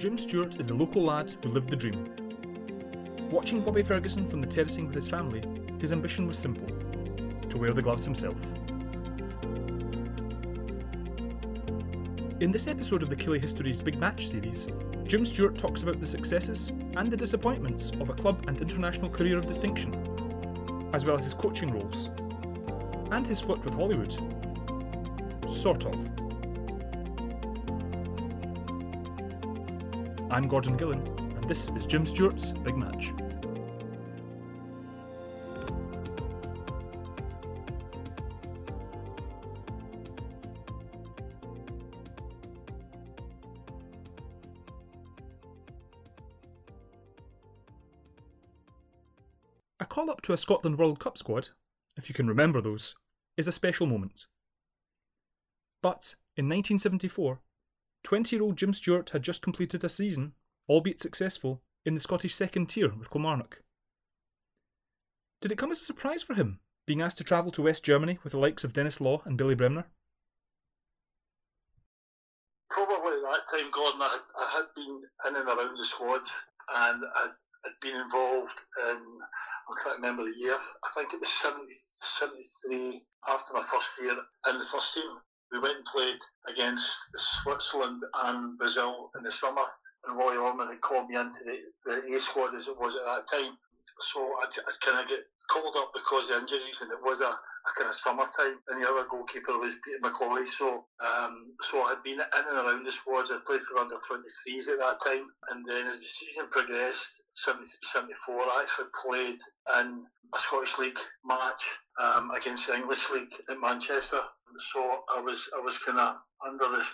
Jim Stewart is the local lad who lived the dream. Watching Bobby Ferguson from the terracing with his family, his ambition was simple to wear the gloves himself. In this episode of the Killie History's Big Match series, Jim Stewart talks about the successes and the disappointments of a club and international career of distinction, as well as his coaching roles, and his flirt with Hollywood. Sort of. I'm Gordon Gillen, and this is Jim Stewart's Big Match. A call up to a Scotland World Cup squad, if you can remember those, is a special moment. But in 1974, 20 year old Jim Stewart had just completed a season, albeit successful, in the Scottish second tier with Kilmarnock. Did it come as a surprise for him, being asked to travel to West Germany with the likes of Denis Law and Billy Bremner? Probably at that time, Gordon, I had, I had been in and around the squads and I'd, I'd been involved in, I can't remember the year, I think it was 70, 73 after my first year in the first team. We went and played against Switzerland and Brazil in the summer, and Roy Ormond had called me into the, the A squad as it was at that time. So I'd, I'd kind of get called up because of injuries, and it was a, a kind of summertime. And the other goalkeeper was Peter McCloy. So, um, so I had been in and around the squads. I played for under 23s at that time, and then as the season progressed, 73-74, I actually played in a Scottish League match um, against the English League in Manchester. So I was I was kind of under the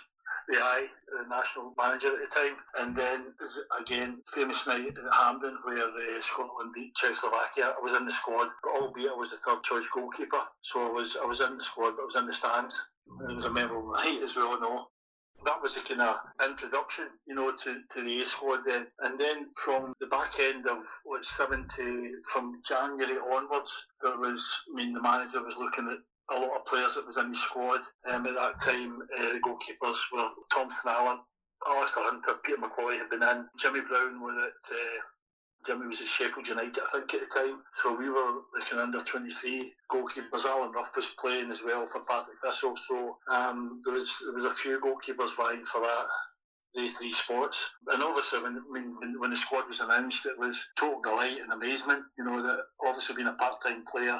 the eye, the national manager at the time. And then again, famous night at Hampden where uh, Scotland beat Czechoslovakia. I was in the squad, but albeit I was the third choice goalkeeper, so I was I was in the squad, but I was in the stands. It was a memorable night, as we all know. That was a kind of introduction, you know, to, to the A squad then. And then from the back end of what seven to from January onwards, there was I mean the manager was looking at a lot of players that was in the squad. Um, at that time, uh, the goalkeepers were Thomson Allan, Alistair Hunter, Peter McCloy had been in, Jimmy Brown was at. Uh, Jimmy was at Sheffield United, I think, at the time. So we were looking under 23 goalkeepers. Alan Rough was playing as well for Partick Thistle. So um, there was there was a few goalkeepers vying for that the three spots. And obviously, when, when, when the squad was announced, it was total delight and amazement. You know, that obviously being a part time player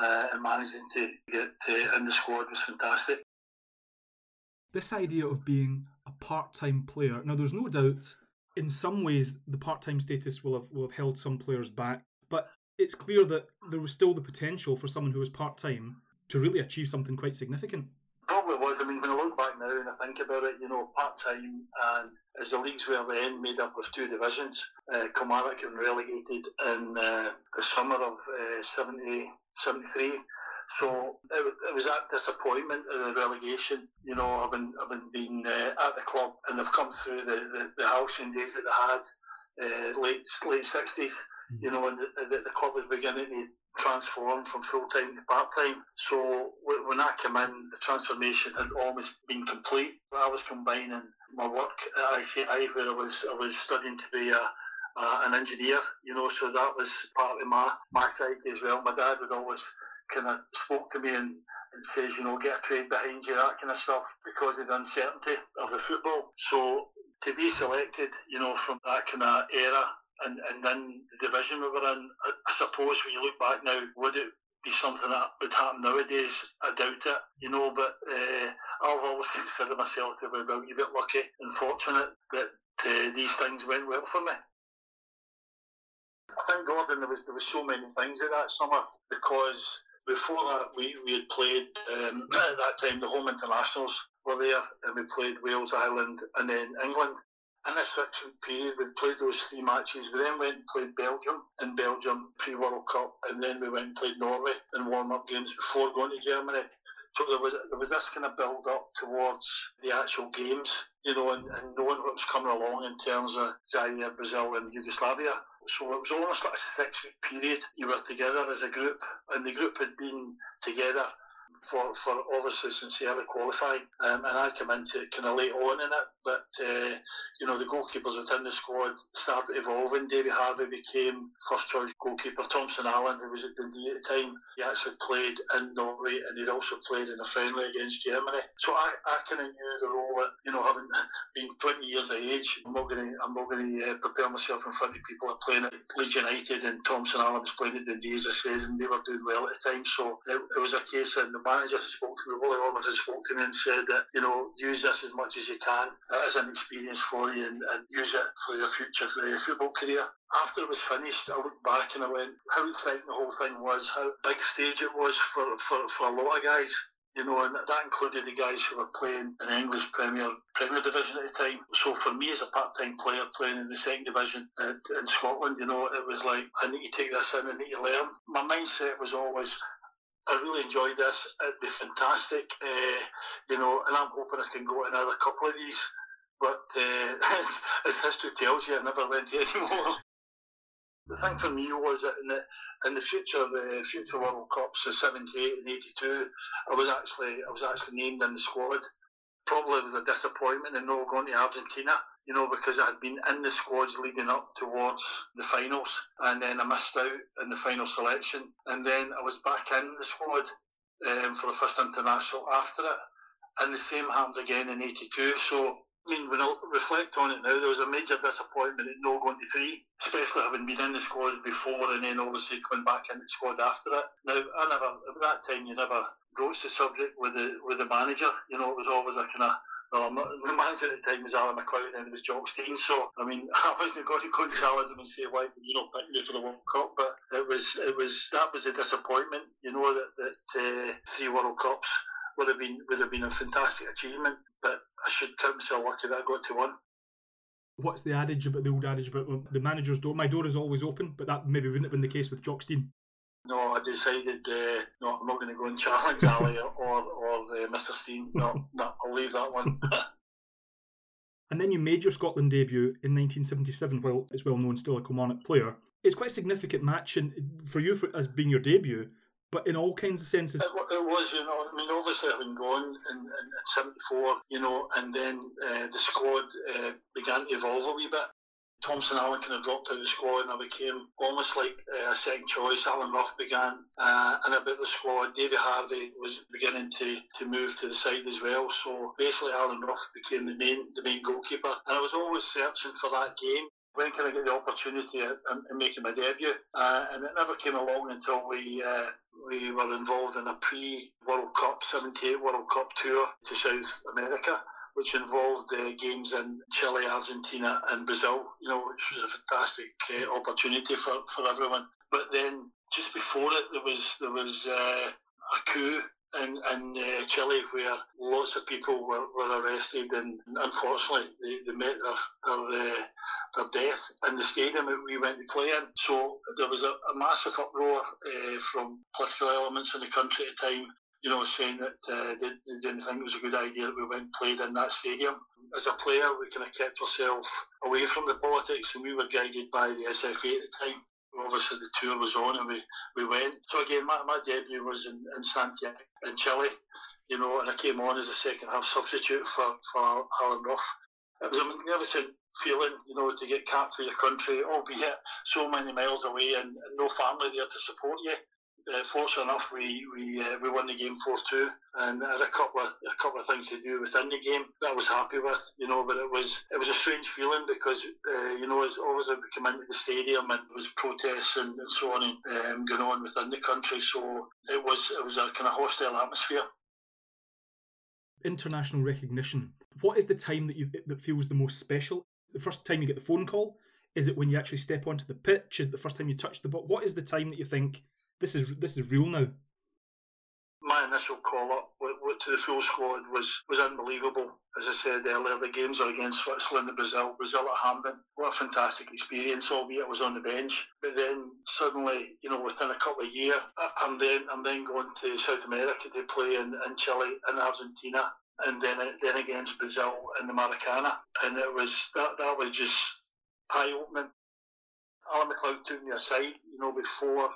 uh, and managing to get uh, in the squad was fantastic. This idea of being a part time player, now there's no doubt in some ways the part time status will have, will have held some players back, but it's clear that there was still the potential for someone who was part time to really achieve something quite significant. Probably was. I mean, when I look back now and I think about it, you know, part time and as the leagues were then made up of two divisions, uh, Kilmarnock and relegated in uh, the summer of uh, 70, 73. So it, it, was that disappointment of the relegation, you know, having having been uh, at the club and they've come through the, the, the halcyon days that they had, uh, late late 60s, mm-hmm. you know, and the, the, the, club was beginning to transform from full time to part time. So when I came in, the transformation had almost been complete. I was combining my work at ICI, where I was I was studying to be a uh, an engineer, you know, so that was part of my, my side as well. My dad would always kind of spoke to me and, and says, you know, get a trade behind you, that kind of stuff, because of the uncertainty of the football. So to be selected, you know, from that kind of era and, and then the division we were in, I, suppose when you look back now, would it be something that would happen nowadays. I doubt it, you know, but uh, I've always considered myself to be a bit lucky and fortunate that uh, these things went well for me. I think Gordon, there was there was so many things at that summer because before that we, we had played um, at that time the home internationals were there and we played Wales, Ireland, and then England. In a six week period, we played those three matches. We then went and played Belgium in Belgium pre World Cup, and then we went and played Norway in warm up games before going to Germany. So there was there was this kind of build up towards the actual games, you know, and, and knowing what was coming along in terms of Zaire, Brazil, and Yugoslavia. So it was almost like a six week period. You were together as a group, and the group had been together for, for obviously sincerely qualifying, um, and I come into it kind of late on in it. But uh, you know, the goalkeepers within the squad started evolving. Davy Harvey became first choice goalkeeper. Thomson Allan, who was at Dundee at the time, he actually played in Norway, and he'd also played in a friendly against Germany. So I, I kind of knew the role that you know, having been 20 years of age, I'm not going to I'm not going to uh, prepare myself in front of people that playing at Leeds United and Thomson Allan was playing at Dundee as I says, and they were doing well at the time. So it, it was a case that the manager spoke to me, Willie Ormond spoke to me and said that, you know, use this as much as you can uh, as an experience for you and, and use it for your future for your football career. After it was finished, I looked back and I went, how exciting the whole thing was, how big stage it was for, for, for a lot of guys you know, and that included the guys who were playing in the English Premier Premier Division at the time. So for me as a part-time player playing in the second division in Scotland, you know, it was like I need to take this in, I need to learn. My mindset was always I really enjoyed this. It'd be fantastic, uh, you know, and I'm hoping I can go to another couple of these. But uh, as history tells you, I never went to any more. The thing for me was that in the in the future the future World Cups of '78 and '82, I was actually I was actually named in the squad. Probably was a disappointment in not going to Argentina you know, because I had been in the squads leading up towards the finals, and then I missed out in the final selection, and then I was back in the squad um, for the first international after it, and the same happened again in '82. So. I mean, when I reflect on it now, there was a major disappointment at no going to three, especially having been in the squads before and then obviously coming back in the squad after it. Now, I never, at that time, you never broached the subject with the with the manager. You know, it was always a kind of well, the manager at the time was Ally McLeod and it was Jock Stein. So I mean, I wasn't going to go and challenge him and say why did you not pick me for the World Cup? But it was it was that was a disappointment. You know that that uh, three World Cups would have been would have been a fantastic achievement. But I should count myself lucky that I got to one. What's the adage about the old adage about the manager's door? My door is always open, but that maybe wouldn't have been the case with Jock Stein no, I decided uh, no, I'm not going to go and challenge Ali or or uh, Mr. Stein. No, no, I'll leave that one. and then you made your Scotland debut in 1977. Well, it's well known, still a Kilmarnock player. It's quite a significant match and for you for, as being your debut, but in all kinds of senses. It, it, was, you know, I mean, obviously having gone in, in, in 74, you know, and then uh, the squad uh, began to evolve a wee bit. Thomson Allan kind of dropped out of the squad and I became almost like uh, a second choice. Alan Rough began uh, and a bit of the squad. David Harvey was beginning to, to move to the side as well. So basically Alan Rough became the main the main goalkeeper. And I was always searching for that game. When can I get the opportunity in making my debut? Uh, and it never came along until we uh, we were involved in a pre World Cup 78 World Cup tour to South America which involved uh, games in Chile, Argentina, and Brazil. You know, which was a fantastic uh, opportunity for, for everyone. But then just before it, there was there was uh, a coup in, in uh, Chile where lots of people were, were arrested and unfortunately they, they met their their, uh, their death in the stadium that we went to play in. So there was a, a massive uproar uh, from political elements in the country at the time you know, saying that uh, they, they, didn't think it was a good idea that we went and played in that stadium. As a player, we kind of kept ourselves away from the politics, and we were guided by the SFA at the time. Obviously, the tour was on, and we, we went. So again, my, my debut was in, in Santiago, in Chile, you know, and I came on as a second half substitute for, for Alan Rough. It was a magnificent feeling, you know, to get capped for your country, albeit so many miles away and, and no family there to support you uh, fortunate enough, we we uh, we won the game four two, and had a couple of a couple of things to do within the game that I was happy with, you know. But it was it was a strange feeling because uh, you know as always we come into the stadium and there was protests and, and so on um, going on within the country, so it was it was a kind of hostile atmosphere. International recognition. What is the time that you that feels the most special? The first time you get the phone call. Is it when you actually step onto the pitch? Is it the first time you touch the ball? What is the time that you think this is this is real now. My initial call up to the full squad was was unbelievable. As I said earlier, the games are against Switzerland and Brazil. Brazil at Hampden. What a fantastic experience, albeit I was on the bench. But then suddenly, you know, within a couple of years, I'm then I'm then going to South America to play in, in Chile and Argentina, and then then against Brazil in the Maracana, and it was that that was just eye opening Ally McLeod took me aside, you know, before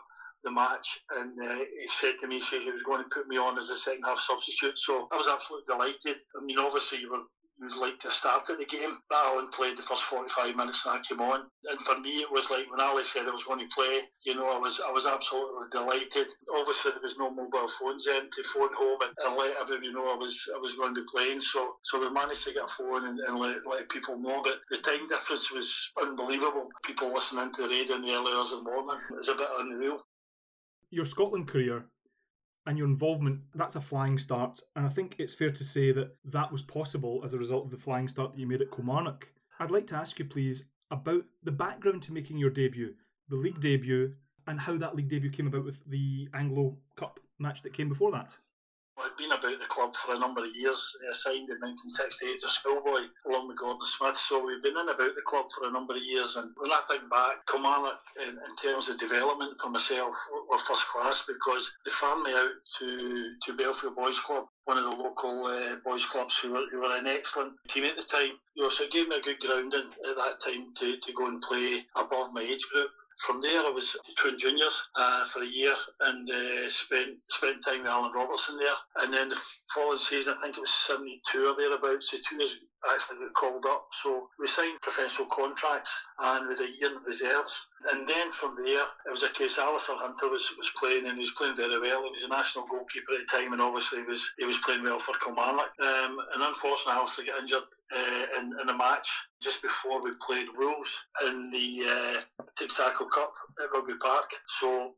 the match, and uh, he said to me, he he was going to put me on as a second half substitute. So I was absolutely delighted. I mean, obviously you were was like to start at the game. But Alan played the first 45 minutes and I came on. And for me, it was like when Ali said I was going to play, you know, I was I was absolutely delighted. Obviously, there was no mobile phones then to phone home and, and let everybody know I was I was going to be playing. So so we managed to get a phone and, and let, let people know. But the time difference was unbelievable. People listening to the radio in the early hours of the morning. It was a bit unreal. Your Scotland career and your involvement, that's a flying start. And I think it's fair to say that that was possible as a result of the flying start that you made at Kilmarnock. I'd like to ask you, please, about the background to making your debut, the league debut, and how that league debut came about with the Anglo Cup match that came before that. I'd been about the club for a number of years. I signed in 1968 as a schoolboy along with Gordon Smith, so we've been in about the club for a number of years. And when I think back, Kilmarnock, in, in terms of development for myself, were first class because they farmed me out to, to Bellfield Boys Club, one of the local uh, boys clubs who were, who were an excellent team at the time. You know, so it gave me a good grounding at that time to, to go and play above my age group. From there, I was Troon Juniors uh, for a year and uh, spent spent time with Alan Robertson there. And then the following season, I think it was 72 or thereabouts, so two years actually got called up. So we signed professional contracts and with a year in reserves. And then from there, it was a case Alistair Hunter was, was playing and he was playing very well. He was a national goalkeeper at the time and obviously he was he was playing well for Kilmarnock. Um, and unfortunately, Alistair got injured uh, in, in a match just before we played Wolves in the uh, Texaco Cup at Rugby Park. So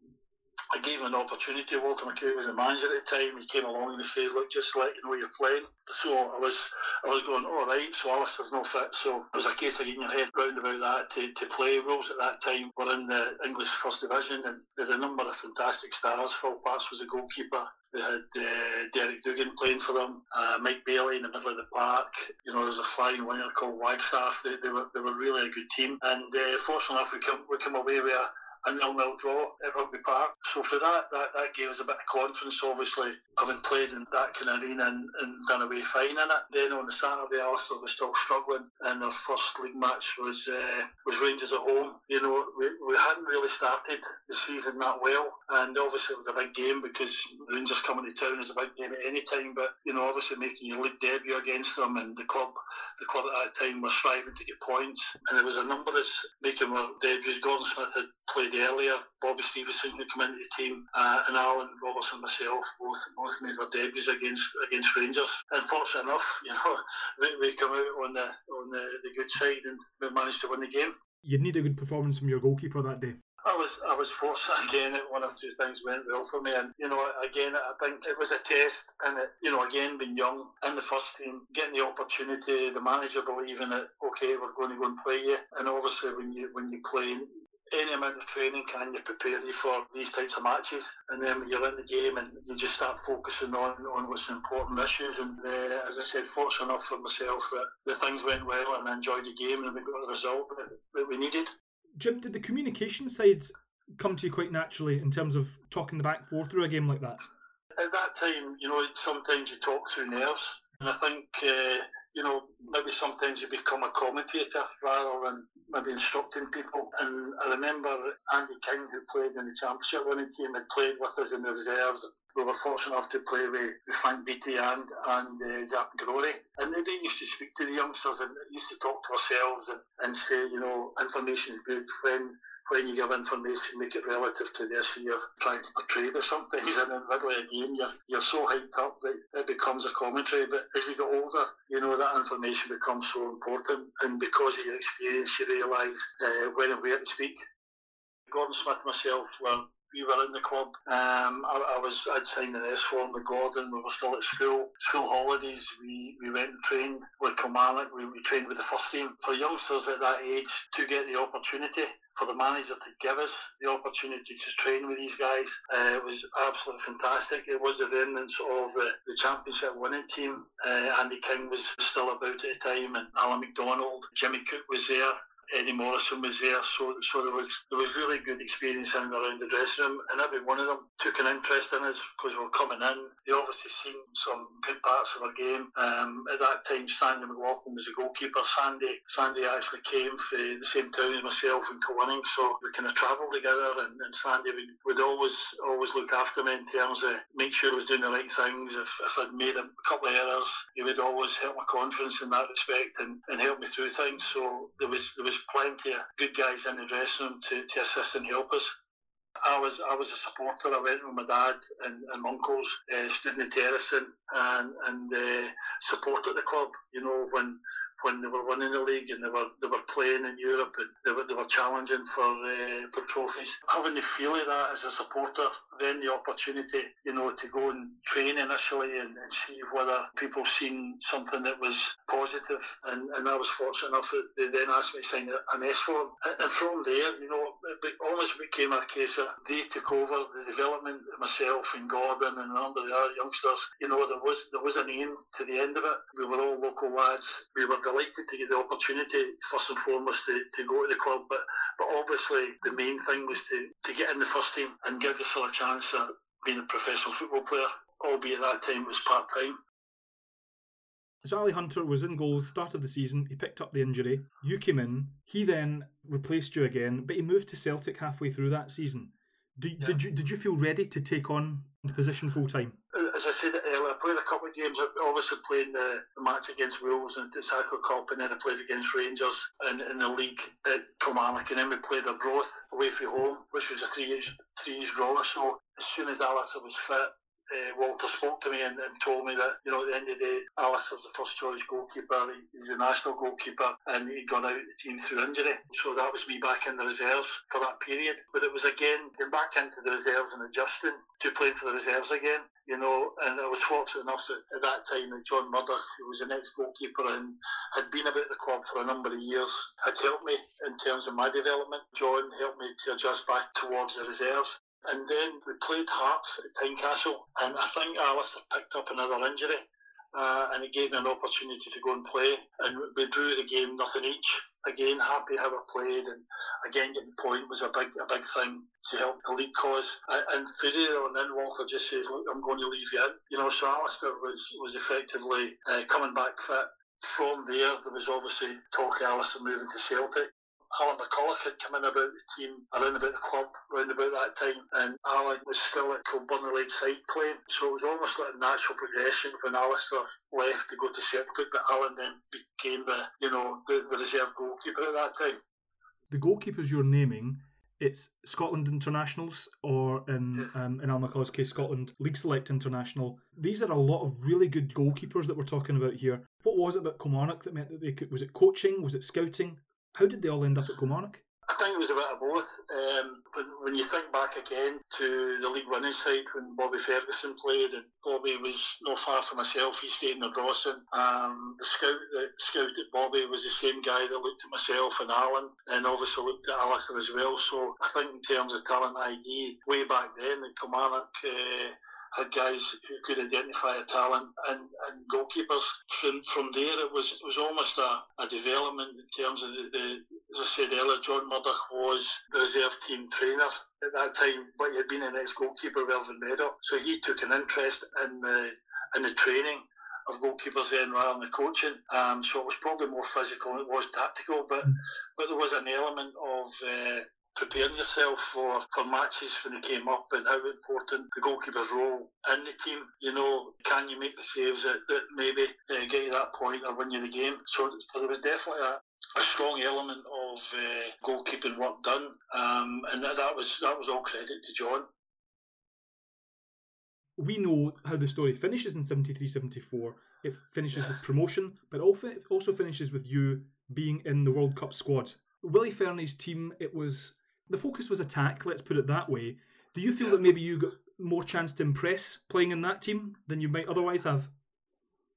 I gave him an opportunity. Walter McCrae was the manager at the time. He came along and he says, "Look, just let you know you're playing." So I was, I was going, "All right." So Alistair's no fit. So it was a case of getting your head round about that to, to play. Wolves at that time were in the English First Division, and there's a number of fantastic stars. Phil Parkes was a goalkeeper. They had uh, Derek Dougan playing for them, uh, Mike Bailey in the middle of the park. You know, there was a flying winger called Wagstaff. They, they were they were really a good team. And uh, fortunately enough, we come we come away with a a nil-nil draw at Rugby Park. So for that, that, that gave us a bit of confidence, obviously, having played in that kind of arena and, and done away fine in it. Then on the Saturday, Alistair was still struggling, and our first league match was uh, was Rangers at home. You know, we, we hadn't really started the season that well, and obviously it was a big game because Rangers coming to town is a big game at any time. But you know, obviously making your league debut against them, and the club, the club at that time was striving to get points, and there was a number of making our debuts. Gordon Smith had played earlier. Bobby Stevenson who came into the team, uh, and Alan Robertson myself both both made our debuts against against Rangers. And fortunate enough, you know, we, we come out on the on the, the good side and we managed to win the game. You'd need a good performance from your goalkeeper that day. I was I was fortunate again. One or two things went well for me, and you know, again, I think it was a test, and it, you know, again, being young in the first team, getting the opportunity, the manager believing it. Okay, we're going to go and play you, and obviously, when you when you play, any amount of training can you prepare you for these types of matches and then you're in the game and you just start focusing on, on what's important issues and uh, as I said fortunate enough for myself that the things went well and I enjoyed the game and we got the result that, that we needed. Jim, did the communication side come to you quite naturally in terms of talking the back four through a game like that? At that time, you know, sometimes you talk through nerves and I think, uh, you know, maybe sometimes you become a commentator rather than maybe instructing people. And I remember Andy King, who played in the championship winning team, had played with us in the reserves we were fortunate enough to play with, with Frank Beattie and, and uh, Jackie McGrory. And they, they used to speak to the youngsters and used to talk to ourselves and, and say, you know, information is good. When when you give information, make it relative to the issue you're trying to portray. But sometimes in the middle of a game, you're, you're so hyped up that it becomes a commentary. But as you get older, you know, that information becomes so important. And because of your experience, you realise uh, when and where to speak. Gordon Smith myself were we were in the club. Um, I, I, was I'd signed an S form with Gordon. We were still at school. School holidays. We, we went and trained with Kilmarnock. We, we trained with the first team. For youngsters at that age to get the opportunity, for the manager to give us the opportunity to train with these guys, uh, it was absolutely fantastic. It was the remnants of the, the championship winning team. Uh, Andy King was still about at the time, and Alan McDonald, Jimmy Cook was there. Eddie Morrison was there, so so there was there was really good experience in and around the dressing room, and every one of them took an interest in us because we were coming in. They obviously seen some good parts of our game. Um, at that time, Sandy McLaughlin was the goalkeeper. Sandy Sandy actually came from the same town as myself in Kilwinning, so we kind of travelled together, and, and Sandy would, would always always look after me in terms of make sure I was doing the right things. If, if I'd made a couple of errors, he would always help my confidence in that respect and, and help me through things. So there was there was plenty of good guys in the dressing room to, to assist and help us. I was I was a supporter. I went with my dad and, and uncles, uh, stood in the terrace and and, and uh, supported the club. You know when when they were winning the league and they were they were playing in Europe and they were, they were challenging for uh, for trophies. Having the feel of that as a supporter, then the opportunity, you know, to go and train initially and, and see whether people seen something that was positive. And, and I was fortunate enough that they then asked me to sign an S form. And from there, you know, it almost became a case of they took over the development myself and Gordon and a number of the other youngsters. You know, there was there was an aim to the end of it. We were all local lads. We were delighted to get the opportunity, first and foremost, to, to go to the club. But but obviously the main thing was to, to get in the first team and give yourself a chance at being a professional football player, albeit at that time it was part time. So Ali Hunter was in goals start of the season. He picked up the injury. You came in. He then replaced you again, but he moved to Celtic halfway through that season. Did, yeah. did you did you feel ready to take on the position full time? As I said earlier, I played a couple of games. Obviously played the, match against Wolves and the Texaco Cup, and then I played against Rangers in, in the league at Kilmarnock, and then we played Arbroath away from home, which was a three years three years draw. So as soon as Alistair was fit, uh, Walter spoke to me and, and, told me that, you know, at the end of the day, Alistair's the first choice goalkeeper, he's a national goalkeeper, and he'd gone out of the team through injury. So that was me back in the reserves for that period. But it was again going back into the reserves and adjusting to playing for the reserves again, you know, and I was fortunate enough that at that time that John Murdoch, who was an ex-goalkeeper and had been about the club for a number of years, had helped me in terms of my development. John helped me to adjust back towards the reserves. And then we played Hearts at Tynecastle, and I think Alistair picked up another injury, uh, and it gave me an opportunity to go and play. And we drew the game nothing each. Again, happy how I played, and again getting the point was a big a big thing to help the league cause. And for on in, Walter just says, "Look, I'm going to leave you in." You know, so Alistair was was effectively uh, coming back fit. From there, there was obviously talk of Alistair moving to Celtic. Alan McCulloch had come in about the team, around about the club, around about that time, and Alan was still at Kilbirnie side playing. So it was almost like a natural progression when Alistair left to go to Celtic, but Alan then became the, you know, the, the reserve goalkeeper at that time. The goalkeepers you're naming, it's Scotland internationals, or in yes. um, in Al case, Scotland League Select International. These are a lot of really good goalkeepers that we're talking about here. What was it about Kilmarnock that meant that they could? Was it coaching? Was it scouting? How did they all end up at Kilmarnock? I think it was a bit of both. Um, when, when you think back again to the league winning side when Bobby Ferguson played, and Bobby was not far from myself, he stayed in Ardrossan. Um, the scout that scouted Bobby was the same guy that looked at myself and Alan, and obviously looked at Alistair as well. So I think in terms of talent ID, way back then, the Kilmarnock. Uh, had guys who could identify a talent and, and goalkeepers. From, from there, it was it was almost a, a development in terms of the, the, as I said earlier, John Murdoch was the reserve team trainer at that time, but he had been an ex-goalkeeper, Welvin Meadow, so he took an interest in the in the training of goalkeepers then rather than the coaching. Um, so it was probably more physical than it was tactical, but but there was an element of uh, preparing yourself for, for matches when they came up and how important the goalkeeper's role in the team. You know, can you make the saves that, that maybe uh, get you that point or win you the game? So, there was definitely a, a strong element of uh, goalkeeping work done, um, and that, that was that was all credit to John. We know how the story finishes in 73 74. It finishes with promotion, but also, also finishes with you being in the World Cup squad. Willie Fernie's team, it was the focus was attack, let's put it that way. Do you feel that maybe you got more chance to impress playing in that team than you might otherwise have?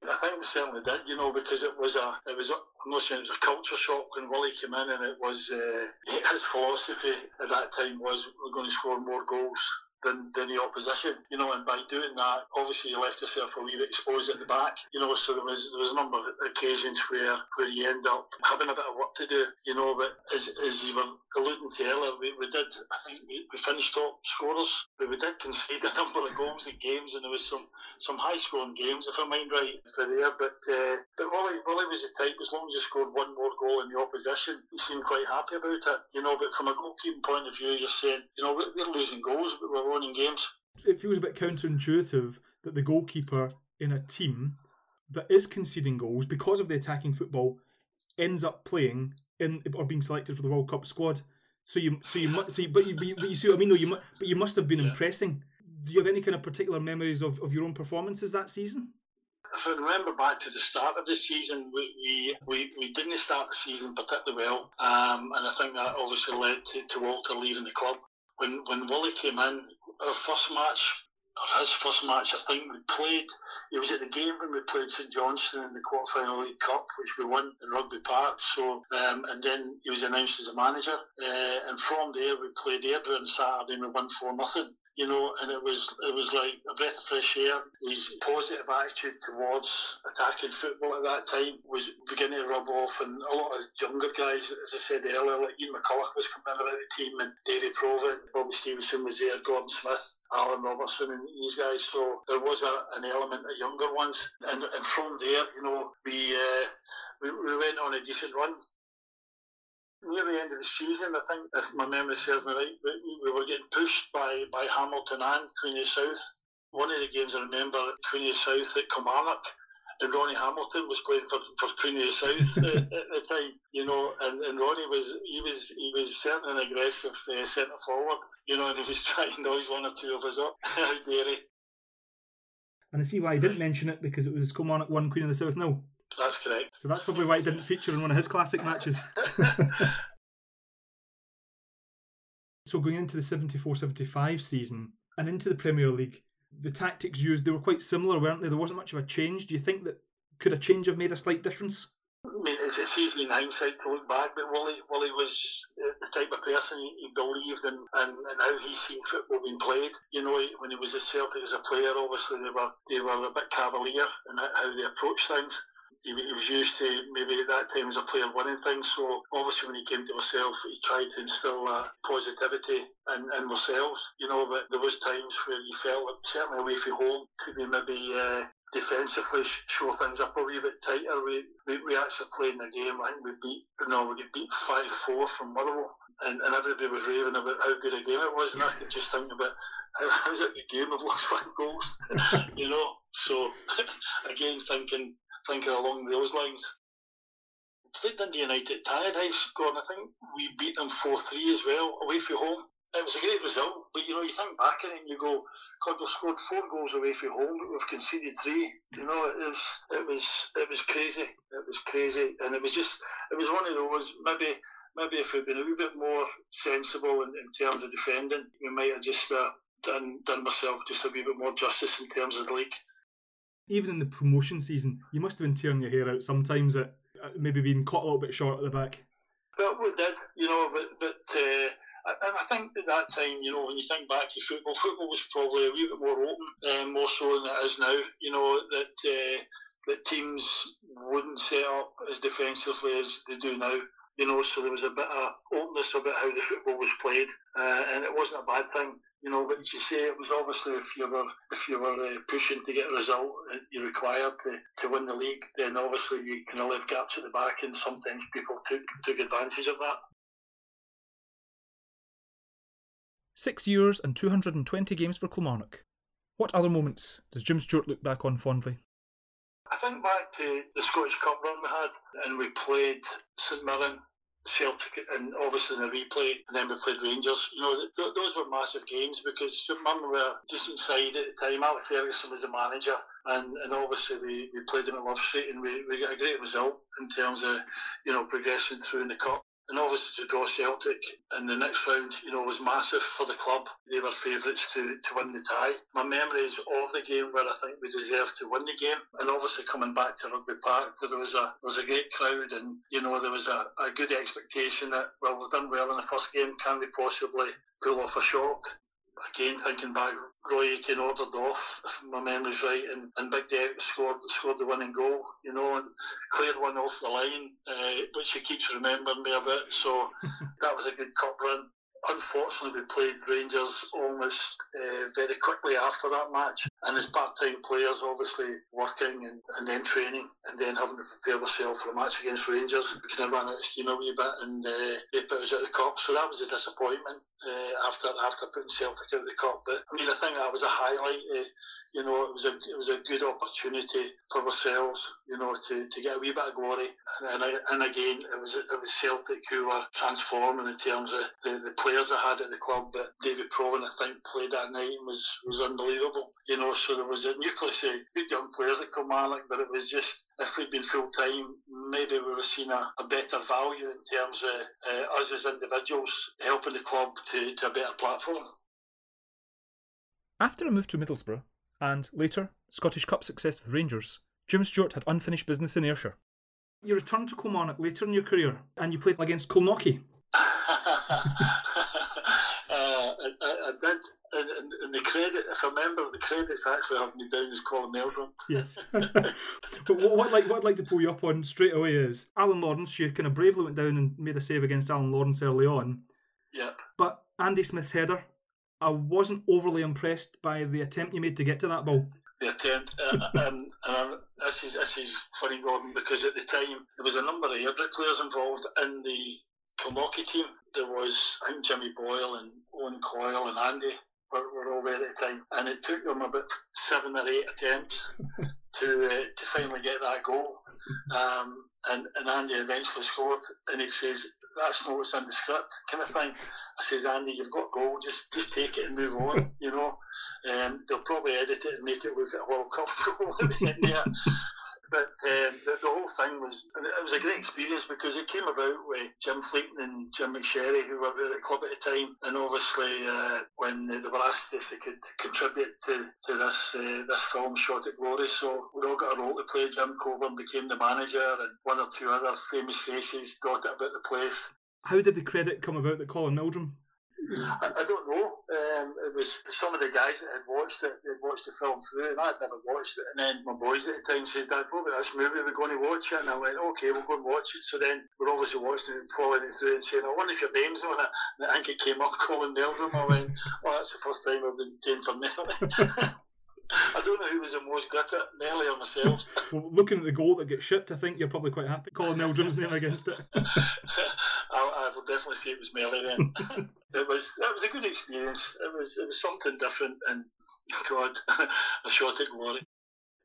I think we certainly did, you know, because it was a, it was, a, I'm not saying it was a culture shock when Willie came in, and it was uh, his philosophy at that time was we're going to score more goals than, than the opposition, you know, and by doing that, obviously you left yourself a wee bit exposed at the back, you know, so there was there was a number of occasions where, where you end up having a bit of work to do, you know, but as, as you were alluding to earlier, we, we did, I think we, we finished top scorers, but we did concede a number of goals in games and there was some, some high scoring games, if I mind right, for there, but uh, but Wally, Wally was the type, as long as you scored one more goal in the opposition, he seemed quite happy about it, you know, but from a goalkeeping point of view, you're saying, you know, we're, we're losing goals, but we're winning games. It feels a bit counterintuitive that the goalkeeper in a team that is conceding goals because of the attacking football ends up playing in or being selected for the World Cup squad. So you, so you, so you, but you, but you see what I mean though. You, but you must have been yeah. impressing. Do you have any kind of particular memories of, of your own performances that season? If I remember back to the start of the season, we, we, we, we didn't start the season particularly well, um, and I think that obviously led to, to Walter leaving the club. When when Wally came in, our first match, or his first match, I think we played. It was at the game when we played St Johnstone in the quarterfinal League Cup, which we won in Rugby Park. So, um, and then he was announced as a manager, uh, and from there we played Airdrie on Saturday and we won four nothing you know, and it was it was like a breath of fresh air. His positive attitude towards attacking football at that time was beginning to rub off, and a lot of younger guys, as I said earlier, like Ian McCulloch was coming about the team, and Davy Provan, Bobby Stevenson was there, Gordon Smith, Alan Robertson, and these guys. So there was a, an element of younger ones, and and from there, you know, we uh, we, we went on a decent run near the end of the season, I think, if my memory serves me right, we, we were getting pushed by, by Hamilton and Queenie South. One of the games I remember, Queenie South at Kilmarnock, and Ronnie Hamilton was playing for, for Queen of the South at, at, the time, you know, and, and Ronnie was he was he was certainly an aggressive uh, centre forward, you know, and he was trying to noise one or two of us up. How dare he? And I see why he didn't mention it because it was Kilmarnock one, Queen of the South no. That's correct. So that's probably why it didn't feature in one of his classic matches. so going into the 74-75 season and into the Premier League, the tactics used they were quite similar, weren't they? There wasn't much of a change. Do you think that could a change have made a slight difference? I mean, it's, it's easy in hindsight to look back, but Wally, Wally was the type of person he, believed in and, and how he seen football being played. You know, when he was at Celtic as a player, obviously they were they were a bit cavalier in how they approached things he, he, was used to maybe at that time as a player winning things. So obviously when he came to himself, he tried to instill that positivity in, in ourselves. You know, but there was times where he felt that certainly away from home could be maybe uh, defensively show things up a wee bit tighter. We, we, we actually played in the game. I think we beat no, we beat five four from Motherwell. And, and everybody was raving about how good a game it was, and I could just think about how, how's it the game of lost five goals, you know. So again, thinking thinking along those lines. Played Dundee United Tannadice, Gordon. I think we beat them 4 3 as well, away from home. It was a great result, but you know, you think back on it and you go, God, we've scored four goals away from home, but we've conceded three. You know, it was, it was, it was crazy. It was crazy, and it was just, it was one of those. Maybe, maybe if we'd been a wee bit more sensible in, in terms of defending, we might have just uh, done done myself just a wee bit more justice in terms of the league even in the promotion season, you must have been tearing your hair out sometimes at, maybe being caught a little bit short at the back. Well, we did, you know, but but uh, and I think at that time, you know, when you think back to football, football was probably a wee bit more open, uh, more so than it is now. You know that uh, that teams wouldn't set up as defensively as they do now. You know, so there was a bit of openness about how the football was played, uh, and it wasn't a bad thing. You know, but you say it was obviously if you were if you were uh, pushing to get a result you required to, to win the league, then obviously you kind of left gaps at the back, and sometimes people took took advantage of that. Six years and 220 games for Kilmarnock. What other moments does Jim Stewart look back on fondly? I think back to the Scottish Cup run we had, and we played St Mirren Celtic and obviously in the replay, and then we played Rangers. You know, th- those were massive games because St Mirren were decent side at the time. Alec Ferguson was the manager, and, and obviously we, we played them at Love Street and we, we got a great result in terms of, you know, progressing through in the Cup and obviously to draw Celtic in the next round, you know, was massive for the club. They were favourites to, to win the tie. My memories of the game where I think we deserved to win the game, and obviously coming back to Rugby Park where there was a was a great crowd, and you know there was a, a good expectation that well we've done well in the first game, can we possibly pull off a shock? again, thinking back, Roy Aitken ordered off, if my memory's right, and, and Big Derek scored scored the winning goal, you know, and cleared one off the line, uh, which he keeps remembering me a bit. So that was a good cup run unfortunately, we played Rangers almost uh, very quickly after that match. And as part-time players, obviously working and, and then training and then having to prepare ourselves for a match against Rangers, we kind of ran out of steam a wee bit and uh, they put us out of the cup. So that was a disappointment uh, after after putting Celtic out of the cup. But I mean, I think that was a highlight. You know, it was a it was a good opportunity for ourselves. You know, to, to get a wee bit of glory. And, and, and again, it was it was Celtic who were transforming in terms of the, the players I had at the club. But David Provan, I think, played that night and was was unbelievable. You know, so there was a nucleus of good young players at Kilmarnock, but it was just if we'd been full time, maybe we would have seen a, a better value in terms of uh, us as individuals helping the club to, to a better platform. After a move to Middlesbrough, and later Scottish Cup success with Rangers, Jim Stewart had unfinished business in Ayrshire. You returned to Kilmarnock later in your career, and you played against Kilnockie. Uh, I, I, did, and, and, and, the credit, if I remember, the credits actually have me down as Colin Meldrum. Yes. but what, what, like, what I'd like to pull you up on straight away is Alan Lawrence, you kind of bravely went down and made a save against Alan Lawrence early on. Yep. But Andy Smith's header, I wasn't overly impressed by the attempt you made to get to that ball. The attempt, uh, um, um, this is this is funny, Gordon, because at the time there was a number of Airdrie players involved in the Kilnockie team. There was, I think, Jimmy Boyle and Owen Coyle and Andy were, were all there at the time, and it took them about seven or eight attempts to uh, to finally get that goal. Um, and, and Andy eventually scored, and he says, "That's not what's in the script," kind of thing. I says, "Andy, you've got goal. Just just take it and move on." you know, um, they'll probably edit it and make it look at a World Cup goal at the end there. But um, the, the, whole thing was, it was a great experience because it came about with Jim Fleeting and Jim McSherry, who were at the club at the time. And obviously, uh, when they were asked if they could contribute to, to this uh, this film, Shot at Glory, so we all got a role to play. Jim Coburn became the manager, and one or two other famous faces dotted about the place. How did the credit come about that Colin Meldrum I, I, don't know. Um, it was some of the guys that had watched it, they'd watched the film through, and I'd never watched it. And then my boys at the time says, Dad, probably this movie we're going to watch it. And I went, okay, we'll go and watch it. So then we're obviously watching it and following it through and saying, I wonder if your name's on it. And I think it came up Colin Meldrum. I went, oh, that's the first time I've been taken for Nelly. I don't know who was the most gutted, Nelly or myself. well, looking at the goal that gets shipped, I think you're probably quite happy Colin Meldrum's name against it. I, I will definitely say it was Melly then. it was it was a good experience. It was it was something different, and God, a shot at glory.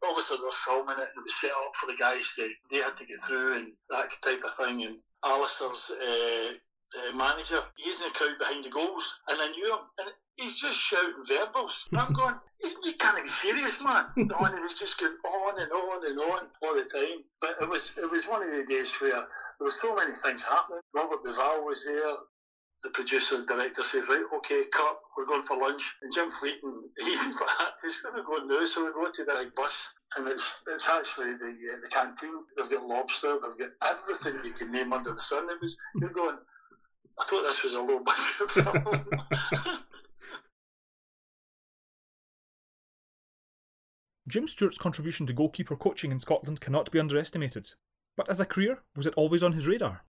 Obviously, they're filming it, and it was set up for the guys to they had to get through and that type of thing. And Alistair's uh, uh, manager, he's in the crowd behind the goals, and I knew him, and he's just shouting verbals. And I'm going, you can't be serious, man. and he was just going on and on and on all the time. But it was it was one of the days where there were so many things happening. Robert Duvall was there. The producer and director says, right, okay, cut, we're going for lunch. And Jim Fleeting, he's like, he's going to go now, so we go to the big bus. And it's it's actually the uh, the canteen. They've got lobster, they've got everything you can name under the sun. It was, you're going, I thought this was a low budget film. Jim Stewart's contribution to goalkeeper coaching in Scotland cannot be underestimated. But as a career, was it always on his radar?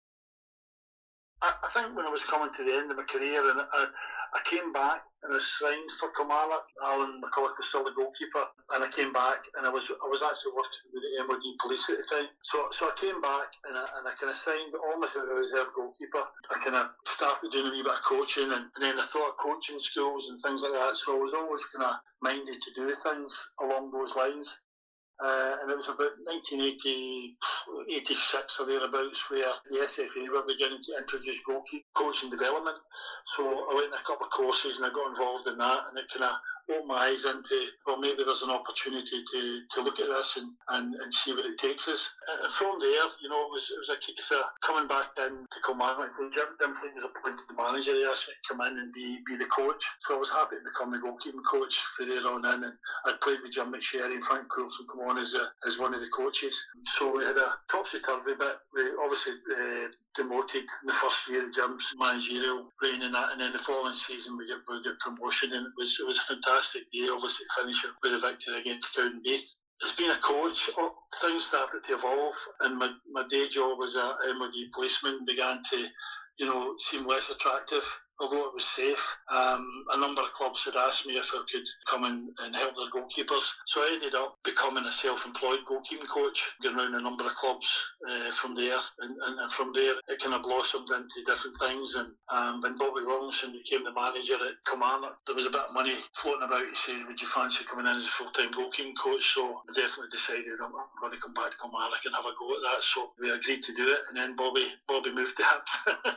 I, I think when I was coming to the end of my career and I, I came back and I signed for Kilmarnock. Alan McCulloch was still the goalkeeper, and I came back and I was I was actually working with the MOD police at the time. So so I came back and I, and I kind of signed almost as a reserve goalkeeper. I kind of started doing a wee bit of coaching, and, and then I thought of coaching schools and things like that. So I was always kind of minded to do things along those lines. Uh, and it was about 1986 or thereabouts where the SFA were beginning to introduce goalkeeper coaching development. So I went a couple of courses and I got involved in that, and it kind of opened my eyes into well, maybe there's an opportunity to, to look at this and, and, and see what it takes us. And from there, you know, it was it was a case of coming back in to Kilmarnock. When Jim, Jim Fleet was appointed the manager, he asked me to come in and be, be the coach. So I was happy to become the goalkeeping coach for there on in, and I'd played with Jim McSherry and Frank Coulson come on on as a, as one of the coaches. So we had a topsy turvy bit. We obviously uh, demoted the first year of Jim's managerial reign and that, and then the following season we got we got promotion, and it was it was a fantastic year. Obviously, finish it with a victory against Cowdenbeath as being a coach, things started to evolve, and my, my day job as a MOD policeman began to, you know, seem less attractive although it was safe. Um, a number of clubs had asked me if I could come in and help their goalkeepers. So I ended up becoming a self-employed goalkeeping coach, going around a number of clubs uh, from there. And, and, and, from there, it kind of blossomed into different things. And um, when Bobby Williamson became the manager at Kilmarnock, there was a bit of money floating about. He said, would you fancy coming in as a full-time goalkeeping coach? So I definitely decided I'm, I'm going to come back to Kilmarnock and have a go at that. So we agreed to do it. And then Bobby Bobby moved out.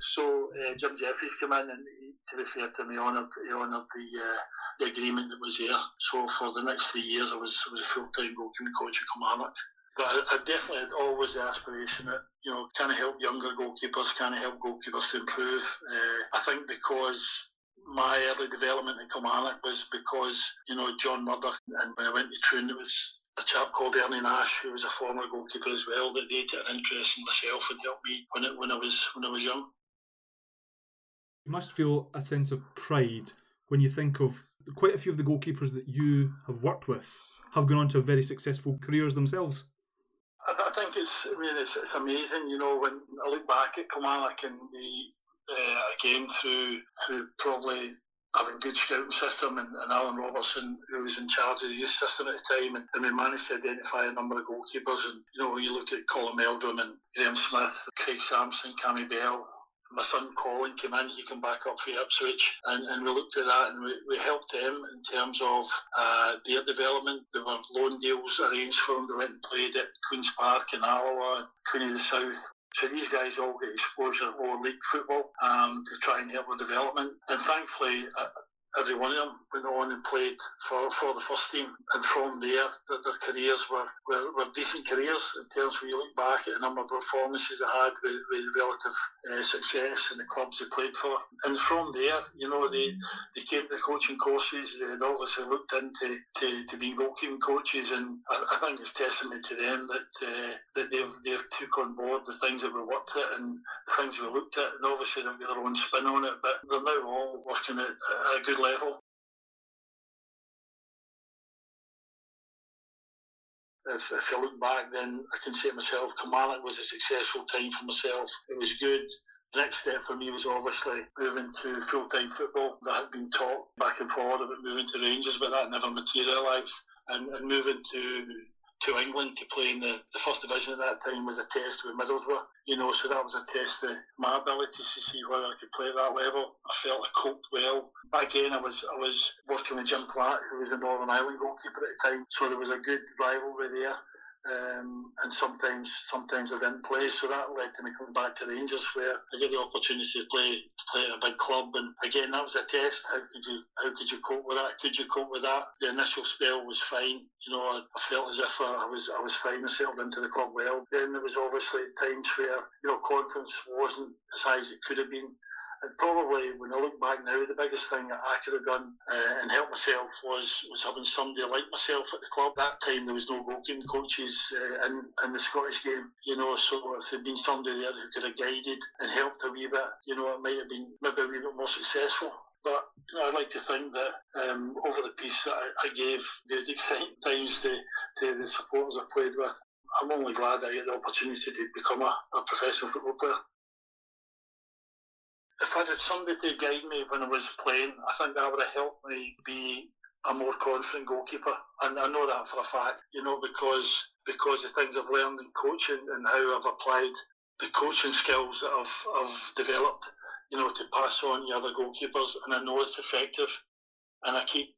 so uh, Jim Jeffries he's come in and he, to be fair to me, honoured he honoured the uh, the agreement that was there. So for the next three years, I was was a full time goalkeeping coach at Kilmarnock. But I, I, definitely had always the aspiration that you know can I help younger goalkeepers, can I help goalkeepers to improve. Uh, I think because my early development at Kilmarnock was because you know John Murdoch, and when I went to Troon, there was a chap called Ernie Nash, who was a former goalkeeper as well, that they took an interest in myself and helped me when, it, when I was when I was young. You must feel a sense of pride when you think of quite a few of the goalkeepers that you have worked with have gone on to very successful careers themselves. I, th- I think it's, I mean, it's, it's amazing, you know, when I look back at Kilmarnock and the, uh, again, through, through probably having a good scouting system and, and, Alan Robertson who was in charge of the youth system at the time and, and, we managed to identify a number of goalkeepers and you know when you look at Colin Meldrum and Graham Smith, Craig Samson, Cammy Bell my son Colin came in, he came back up for Ipswich, and, and we looked at that and we, we helped them in terms of uh, their development. There were loan deals arranged for them. They went and played at Queen's Park in Alloa, Queen of the South. So these guys all get exposure to lower league football um, to try and help their development. And thankfully, uh, every one of them went on and played for, for the first team. And from there, their, their careers were, were, were, decent careers in terms when you look back at the number of performances they had with, with relative uh, success in the clubs they played for. And from there, you know, they, they came to the coaching courses. They had obviously looked into to, to being goalkeeping coaches. And I, I think it's testament to them that uh, that they've, they've took on board the things that we worked at and the things we looked at. And obviously they've got their own spin on it, but they're now all working at a good level. If, if I look back, then I can say to myself, Kilmarnock was a successful time for myself. It was good. The next step for me was obviously moving to full time football. That had been talked back and forward about moving to Rangers, but that never materialised. And, and moving to to England to play in the, the first division at that time was a test with Middlesbrough. You know, so that was a test of my abilities to see whether I could play at that level. I felt I coped well. Then, I was I was working with Jim Platt, who was the Northern Ireland goalkeeper at the time, so there was a good rivalry there. Um, and sometimes sometimes I didn't play, so that led to me coming back to Rangers, where I get the opportunity to play to play at a big club. And again, that was a test. How could you how could you cope with that? Could you cope with that? The initial spell was fine. You know, I, I felt as if I, I, was I was fine. I settled into the club well. Then there was obviously times where you know confidence wasn't as high as it could have been. And probably when I look back now, the biggest thing that I could have done uh, and helped myself was was having somebody like myself at the club. That time there was no goalkeeping coaches uh, in, in the Scottish game, you know. So if there'd been somebody there who could have guided and helped a wee bit, you know, it might have been maybe a wee bit more successful. But you know, I'd like to think that um, over the piece that I, I gave good, exciting times to, to the supporters I played with, I'm only glad I get the opportunity to become a, a professional football player if I had somebody to guide me when I was playing, I think that would have helped me be a more confident goalkeeper. And I know that for a fact, you know, because because the things I've learned in coaching and how I've applied the coaching skills that I've, I've developed, you know, to pass on to other goalkeepers. And I know it's effective. And I keep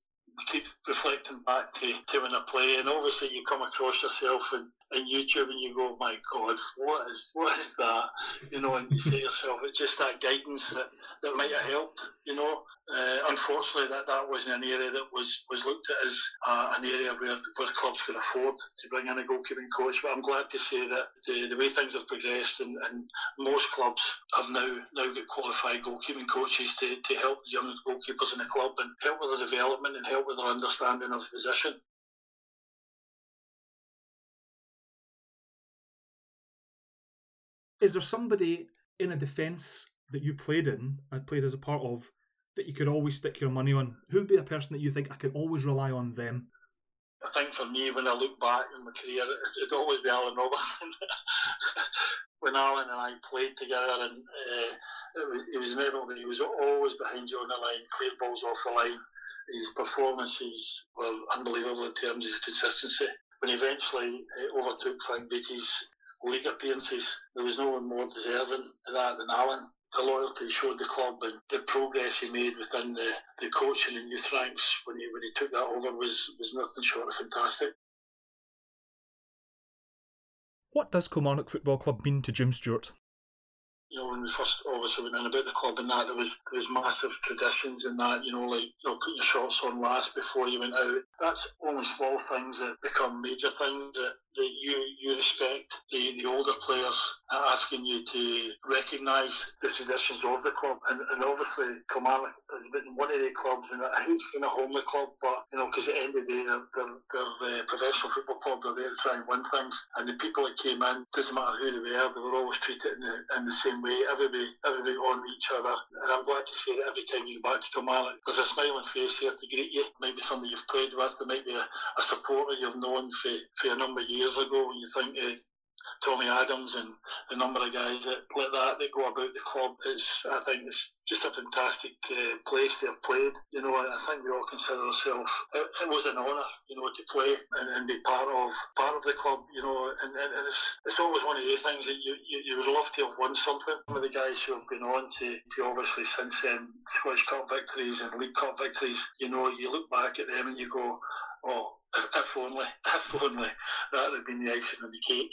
keep reflecting back to, to when I play. And obviously, you come across yourself in, in YouTube and you go, my God, what is what is that? You know, and you say to yourself, it's just that guidance that, that might have helped, you know. Uh, unfortunately, that, that wasn't an area that was, was looked at as uh, an area where, where clubs could afford to bring in a goalkeeping coach. But I'm glad to say that the, the way things have progressed and, and most clubs have now now got qualified goalkeeping coaches to, to help young goalkeepers in the club and help with their development and help with their understanding of the position. Is there somebody in a defence that you played in, I played as a part of, that you could always stick your money on? Who would be a person that you think I could always rely on them? I think for me, when I look back in my career, it'd always be Alan Robertson. when Alan and I played together, and uh, it, was, memorable. He was always behind you on the line, clear balls off the line. His performances were unbelievable in terms of consistency. When he eventually uh, overtook Frank Beattie's league appearances, there was no one more deserving of that than Alan. The loyalty he showed the club and the progress he made within the, the coaching and youth ranks when he when he took that over was, was nothing short of fantastic. What does Kilmarnock Football Club mean to Jim Stewart? You know, when we first obviously went in about the club and that, there was there was massive traditions and that, you know, like you know, putting your shorts on last before you went out. That's only small things that become major things that that you you respect the, the older players asking you to recognise the traditions of the club and, and obviously Kilmarnock has been one of the clubs and it's kind of homely club but you know because at the end of the day they're, they're, they're a professional football club they're there to try and win things and the people that came in doesn't matter who they were they were always treated in the, in the same way everybody everybody on each other. And I'm glad to say that every time you go back to Kilmarnock there's a smiling face here to greet you. Maybe somebody you've played with. There might be a, a supporter you've known for, for a number of years ago. When you think of Tommy Adams and the number of guys that like that that go about the club. It's I think it's just a fantastic uh, place to have played. You know, I think we all consider ourselves. It, it was an honour, you know, to play and, and, be part of part of the club. You know, and, and it's it's always one of the things that you, you, you would love to have won something. Some of the guys who have gone on to, to obviously since then Scottish Cup victories and League Cup victories. You know, you look back at them and you go, oh if only, if only that had been the icing on the cake.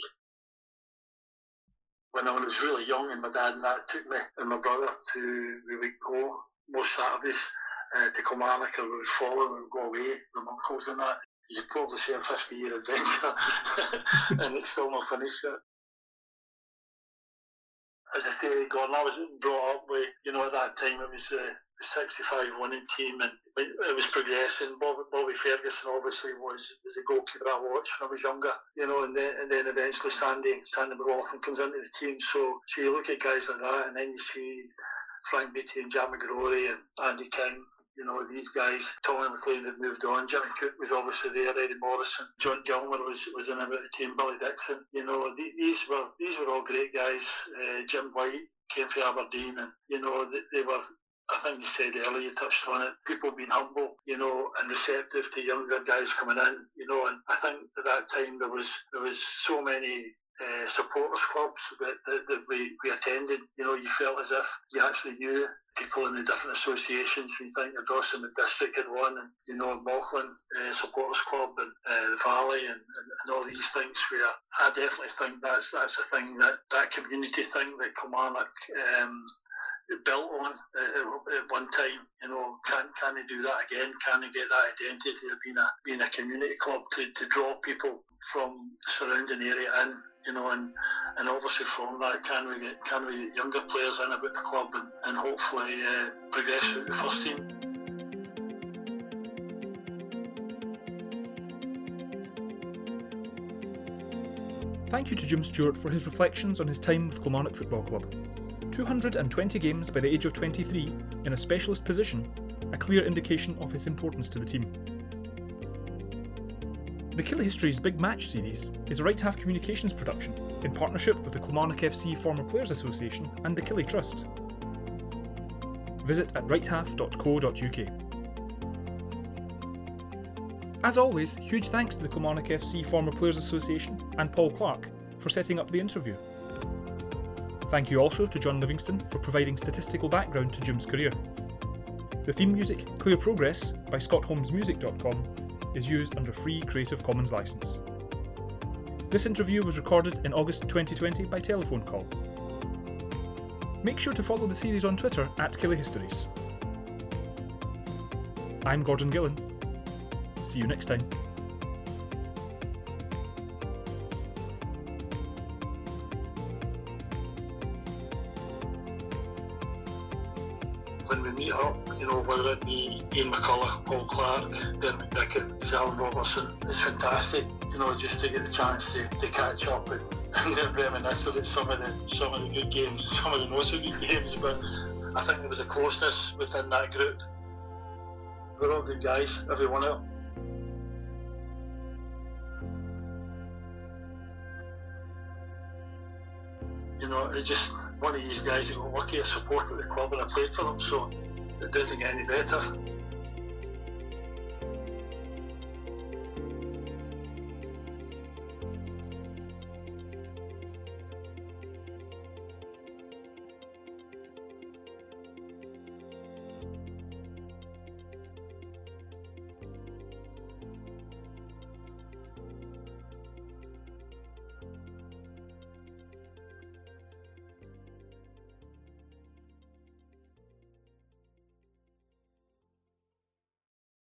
When I was really young and my dad and that took me and my brother to, we would go most Saturdays uh, to Kilmarnock or we would follow and go away with my uncles and that. You would probably say a 50 year adventure and it's still not finished yet as I say, Gordon, I was brought up with, you know, at that time it was uh, 65 winning team and it was progressing. Bobby, Bobby Ferguson obviously was, was a goalkeeper I watched when I was younger, you know, and then, and then eventually Sandy, Sandy McLaughlin comes into the team. So, so you look at guys like that and then you see Frank Beattie and Jack McGrory and Andy King, you know, these guys, Tommy McLean had moved on, Jimmy Cook was obviously there, Eddie Morrison, John Gilmour was, was in about the team, Billy Dixon, you know, these were these were all great guys. Uh, Jim White came from Aberdeen and, you know, they were I think you said earlier, you touched on it, people being humble, you know, and receptive to younger guys coming in, you know, and I think at that time there was there was so many uh, supporters clubs that, that, that, we, we attended, you know, you felt as if you actually knew people in the different associations. You think of Dawson District had one, and you know, Mauchline uh, Supporters Club and uh, the Valley, and, and, and, all these things. Where I definitely think that's that's a thing that that community thing that Kilmarnock um, built on uh, at one time. You know, can can they do that again? Can they get that identity of being a being a community club to, to draw people from the surrounding area in? You know, and and obviously from that, can we get can we get younger players in about the club and, and hopefully uh, progress through the first team. Thank you to Jim Stewart for his reflections on his time with Kilmarnock Football Club. 220 games by the age of 23 in a specialist position, a clear indication of his importance to the team. The Killie History's Big Match series is a right half communications production in partnership with the Kilmarnock FC Former Players Association and the Killie Trust. Visit at righthalf.co.uk. As always, huge thanks to the Kilmarnock FC Former Players Association and Paul Clark for setting up the interview. Thank you also to John Livingston for providing statistical background to Jim's career. The theme music, Clear Progress, by ScottHolmesMusic.com, is used under free Creative Commons license. This interview was recorded in August 2020 by telephone call. Make sure to follow the series on Twitter at Killie Histories. I'm Gordon Gillen. See you next time. It be Ian McCulloch, Paul Clark, Dermot Dickon, Alan Robertson. It's fantastic, you know, just to get the chance to, to catch up and, and reminisce about some of the some of the good games, some of the not so good games. But I think there was a closeness within that group. They're all good guys, every one of them. You know, it's just one of these guys who got lucky, a supporter of the club, and I played for them, so it doesn't get any better.